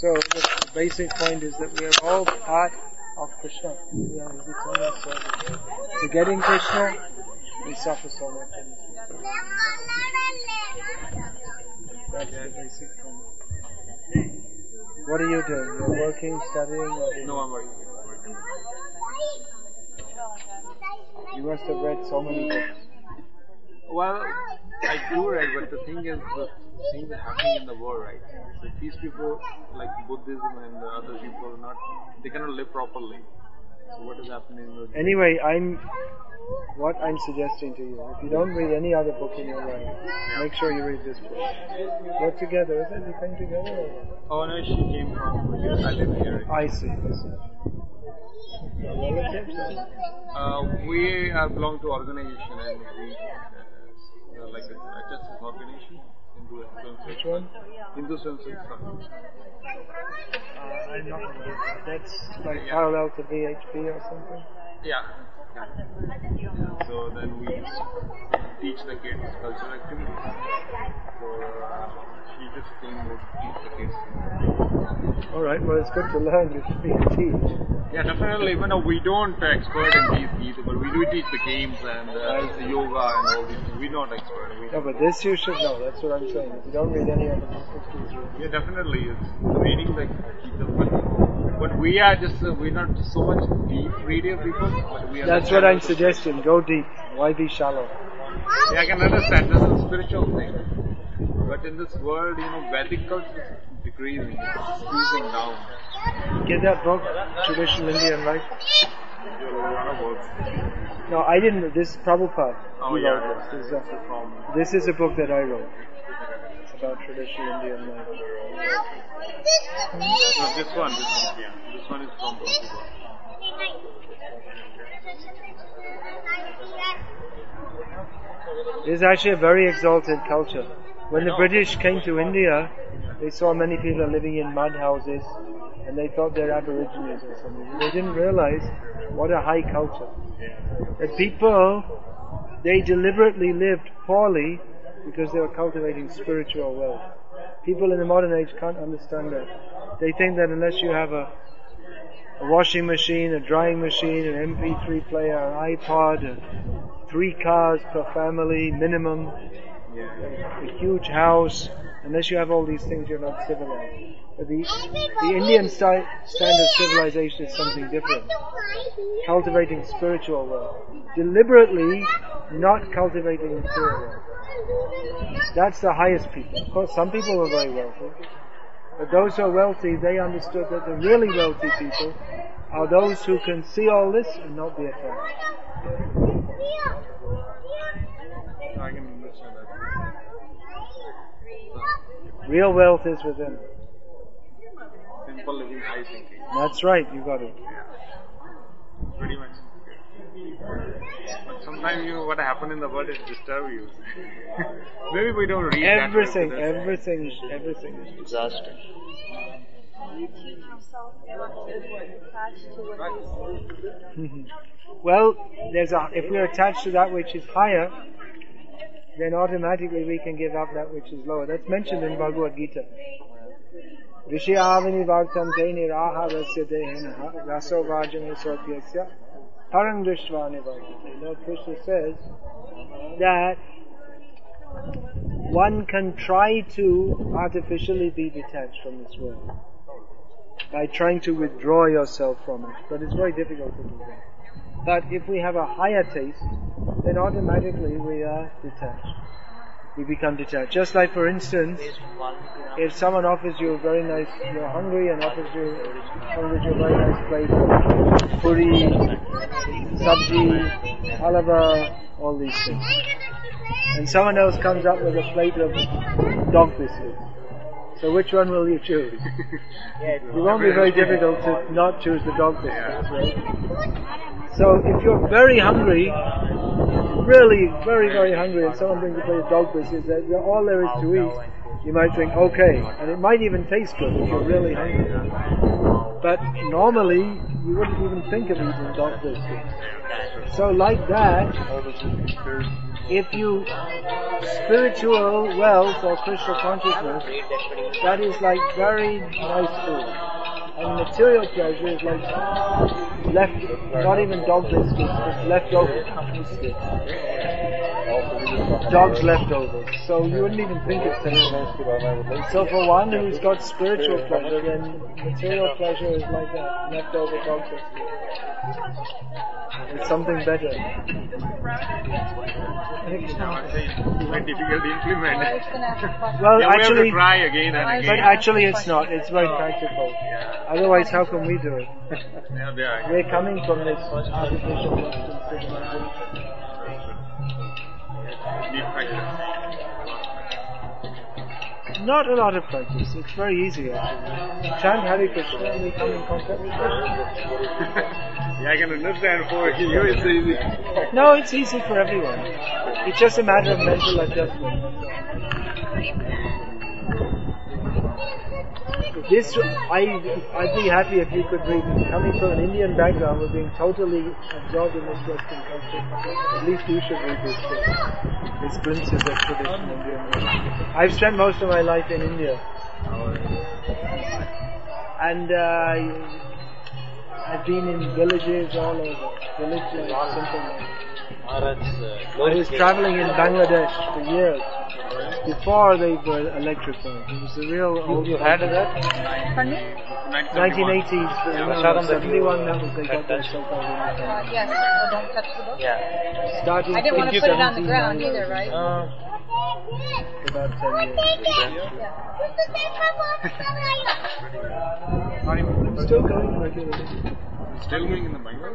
So the basic point is that we are all part of Krishna. We are his eternal. Forgetting Krishna, we suffer so much. in this world. That's the basic point. What are you doing? You're working, studying, or No, I'm working. you must have read so many books. Well, I do read, but the thing is, the things are happening in the world, right? So these people, like Buddhism and the other people, not they cannot live properly. So what is happening? in the- Anyway, I'm what I'm suggesting to you. If you don't read any other book in your life, make sure you read this book. Work together, is it? You came together? Or? Oh no, she came from here. I live here. I see. I see. Your relatives? or- Uh, we uh, belong to organization and we uh, uh, like a, a justice organization. Hindu Swam Which one? Hindu Swam Fund. Uh, I'm not aware. That's like parallel to VHP or something. Yeah. So then we teach the kids cultural activities. So uh, she just came to teach the kids. All right. Well, it's good to learn. You speak and teach. Yeah, definitely. But no, we don't expert in these either, but we do teach the games and uh, the yoga and all these things. We're not expert. We, No, but this you should know. That's what I'm saying. If you don't read any other book, please read. yeah, definitely. It's reading the the but, we are just uh, we're not so much deep reader people. But we are That's what I'm suggesting. Go deep. Why be shallow? Yeah, I can understand. This is a spiritual thing. But in this world, you know, Vedic culture decreasing, it's squeezing down. Get that book, Traditional Indian Life. There are a lot of works. No, I didn't. This is Prabhupada. Oh, yeah, yeah. This is, a, From, this is a book that I wrote. It's about traditional Indian life. no, this one, this one, yeah. This one is from Prabhupada. It is actually a very exalted culture. When the British came to India, they saw many people living in mud houses and they thought they're aborigines or something. They didn't realize what a high culture. That people, they deliberately lived poorly because they were cultivating spiritual wealth. People in the modern age can't understand that. They think that unless you have a, a washing machine, a drying machine, an MP3 player, an iPod, three cars per family minimum, a huge house. Unless you have all these things, you're not civilized. But the, the Indian sti- standard civilization is something different. Cultivating spiritual wealth. Deliberately not cultivating material wealth. That's the highest people. Of course, some people are very wealthy. But those who are wealthy, they understood that the really wealthy people are those who can see all this and not be attached. I can understand that. Real wealth is within. Simple living, high thinking. That's right, you got it. Pretty much. But sometimes, you know, what happened in the world is disturb you. Maybe we don't read that Everything, this. everything, everything is disaster. You teach yourself not to attach to what you see. well, there's a, if we're attached to that which is higher, then automatically we can give up that which is lower. That's mentioned in Bhagavad Gita. Vishayavini vartante niraharasya dehena raso vajane sopyasya vartante. Lord Krishna says that one can try to artificially be detached from this world by trying to withdraw yourself from it, but it's very difficult to do that. But if we have a higher taste, then automatically we are detached. We become detached. Just like, for instance, if someone offers you a very nice, you're hungry and offers you, offers you a very nice plate of puri, sabji, halava, all these things. And someone else comes up with a plate of dog biscuits. So which one will you choose? It won't be very difficult to not choose the dog biscuits, right? So if you're very hungry, really very, very hungry, and someone brings a plate of dog biscuits, that all there is to eat, you might think, okay, and it might even taste good if you're really hungry. But normally, you wouldn't even think of eating dog biscuits. So like that, if you spiritual wealth or Krishna consciousness, that is like very nice food. And material pleasure is like left, not even dog biscuits, just leftover biscuits. Dog's leftovers. So you wouldn't even think it's sexual. So for one who's got spiritual pleasure, then material pleasure is like a leftover dog biscuit. It's something better. It's difficult to implement. I was going to ask a question. Well, Yeah, we actually, try again and but actually it's not. It's very practical. Yeah. Otherwise, how can we do it? Yeah. We're coming from this artificial Western civilization. Need practice. Not a lot of practice. It's very easy actually. Chant Hare Krishna and come in contact with Krishna. yeah, I can understand for you it's easy. No, it's easy for everyone. It's just a matter of mental adjustment. This, I, I'd be happy if you could read. Coming from an Indian background, we're being totally absorbed in this Western culture. At least you should read this book. This glimpses of traditional Indian life. I've spent most of my life in India, and uh, I've been in villages all over. Village life, simple life. I was traveling in Bangladesh for years before they were electrified. It was the real old. You had that? Pardon me? 1980s, uh, 71. That was they got their so-called Uh, yes. Oh, don't touch the book. Yeah. Starting I didn't want to put it on the ground either, right? Uh, About 10 years. Yeah. Still going regularly. Still going in the Bangalore?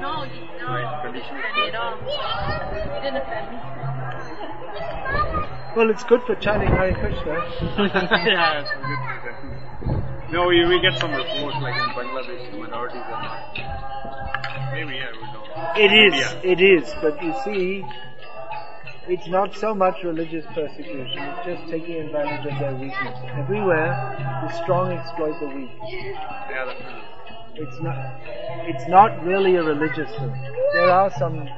No, you, no. Right, condition is At all. You didn't offend me. Well, it's good for chanting Hare Krishna. yeah, it's good. No, we, we get some reports like in Bangladesh, minorities are not. Maybe, yeah, we don't. It is, India. it is, but you see, it's not so much religious persecution, it's just taking advantage of their weakness. Everywhere, the strong exploit the weak. Yeah, that's true. It's not, it's not really a religious thing. There are some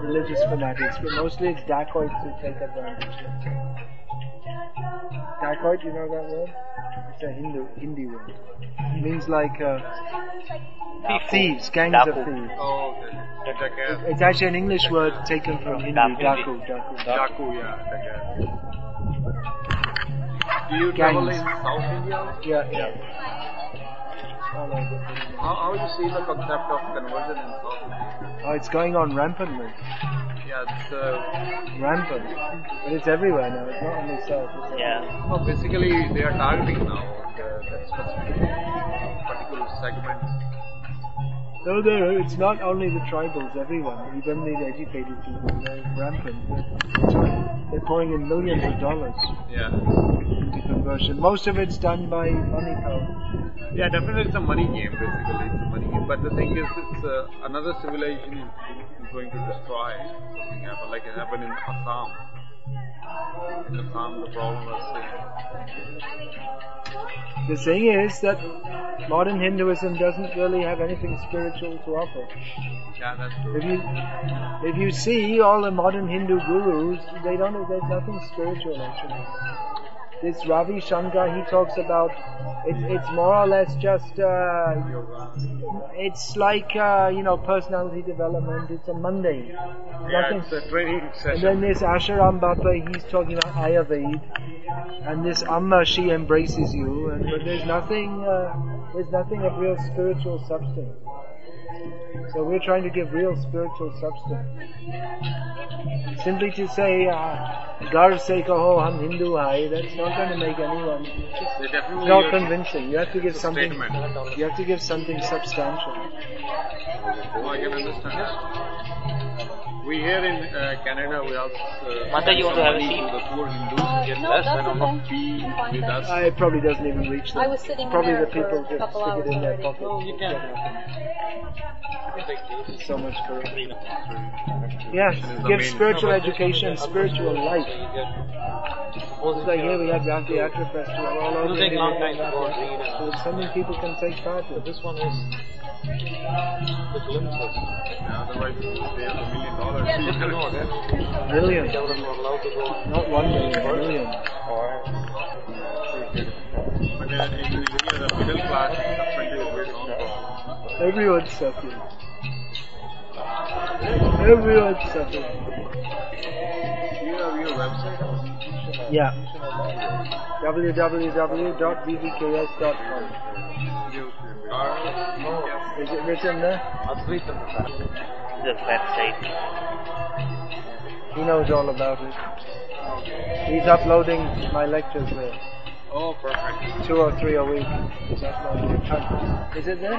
religious fanatics, but mostly it's dacoits who take advantage. of Dacoit, you know that word? It's a Hindu, Hindi word. It means like uh, thieves, gangs of thieves. Oh, okay. It's actually an English word taken from Hindi, Daku. daku, daku. Jaku, yeah, Jackass. Do you travel in South India? Yeah, yeah. All. How, how you see the concept of conversion in South India? Oh, it's going on rampantly. Yeah, it's, uh, Rampant. But it's everywhere now, it's not only south. It's yeah. no, basically they are targeting now the, that specific particular segment. No, no, it's not only the tribals, everyone, even the educated people, they're rampant. They're, they're pouring in millions of dollars Yeah. Conversion. Most of it's done by money power. Yeah, definitely it's a money game basically. It's a money game. But the thing is, it's uh, another civilization is, going to destroy something happen, like it happened in Assam. In Assam, the problem was The thing is that modern Hinduism doesn't really have anything spiritual to offer. yeah, that's true. If you if you see all the modern Hindu gurus, they don't. There's nothing spiritual actually. This Ravi Shankar, he talks about it, it's more or less just uh, it's like uh, you know personality development. It's a mundane. Yeah, Nothing. it's a training And then this Asharam Baba, he's talking about Ayurveda, and this Amma, she embraces you, and but there's nothing, uh, there's nothing of real spiritual substance. So we're trying to give real spiritual substance. Simply to say, uh, Gar se kaho hum Hindu hai, that's not going to make anyone. It's Not convincing. You have to give something. statement. You have to give something substantial. Oh, I can understand. We here in uh, Canada, we also uh, Mata, you want to have a money seat? the poor Hindus. Yes, no, that's that's I don't know. okay. I'm fine, With thanks. us. Uh, it probably doesn't even reach them. I was sitting Probably there the people for just stick it in their pocket. Oh, you can. So much for it. Is Yeah, give spiritual education, spiritual life. Just like here we have Ratha Yatra Festival all over It'll take a long time to go and read and So it's something people can take part in. This one is The glimpses. A million dollars. Not allowed to go. Not one million. But India, the middle class is very. Everyone's suffering. Everyone's suffering. You have your website? Yeah. www.bvks.com. Is it written there? I'll sleep in the website. He knows all about it. He's uploading my lectures there. oh, perfect. Two or three a week. He's uploading. Is it there?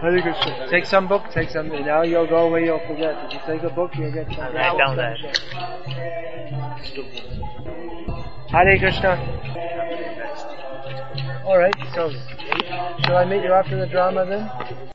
Hare Krishna. Take some book, take some. Now you'll go away, you'll forget. If you take a book, you'll get some. Write down that. Hare Krishna. Alright, so shall I meet you after the drama then?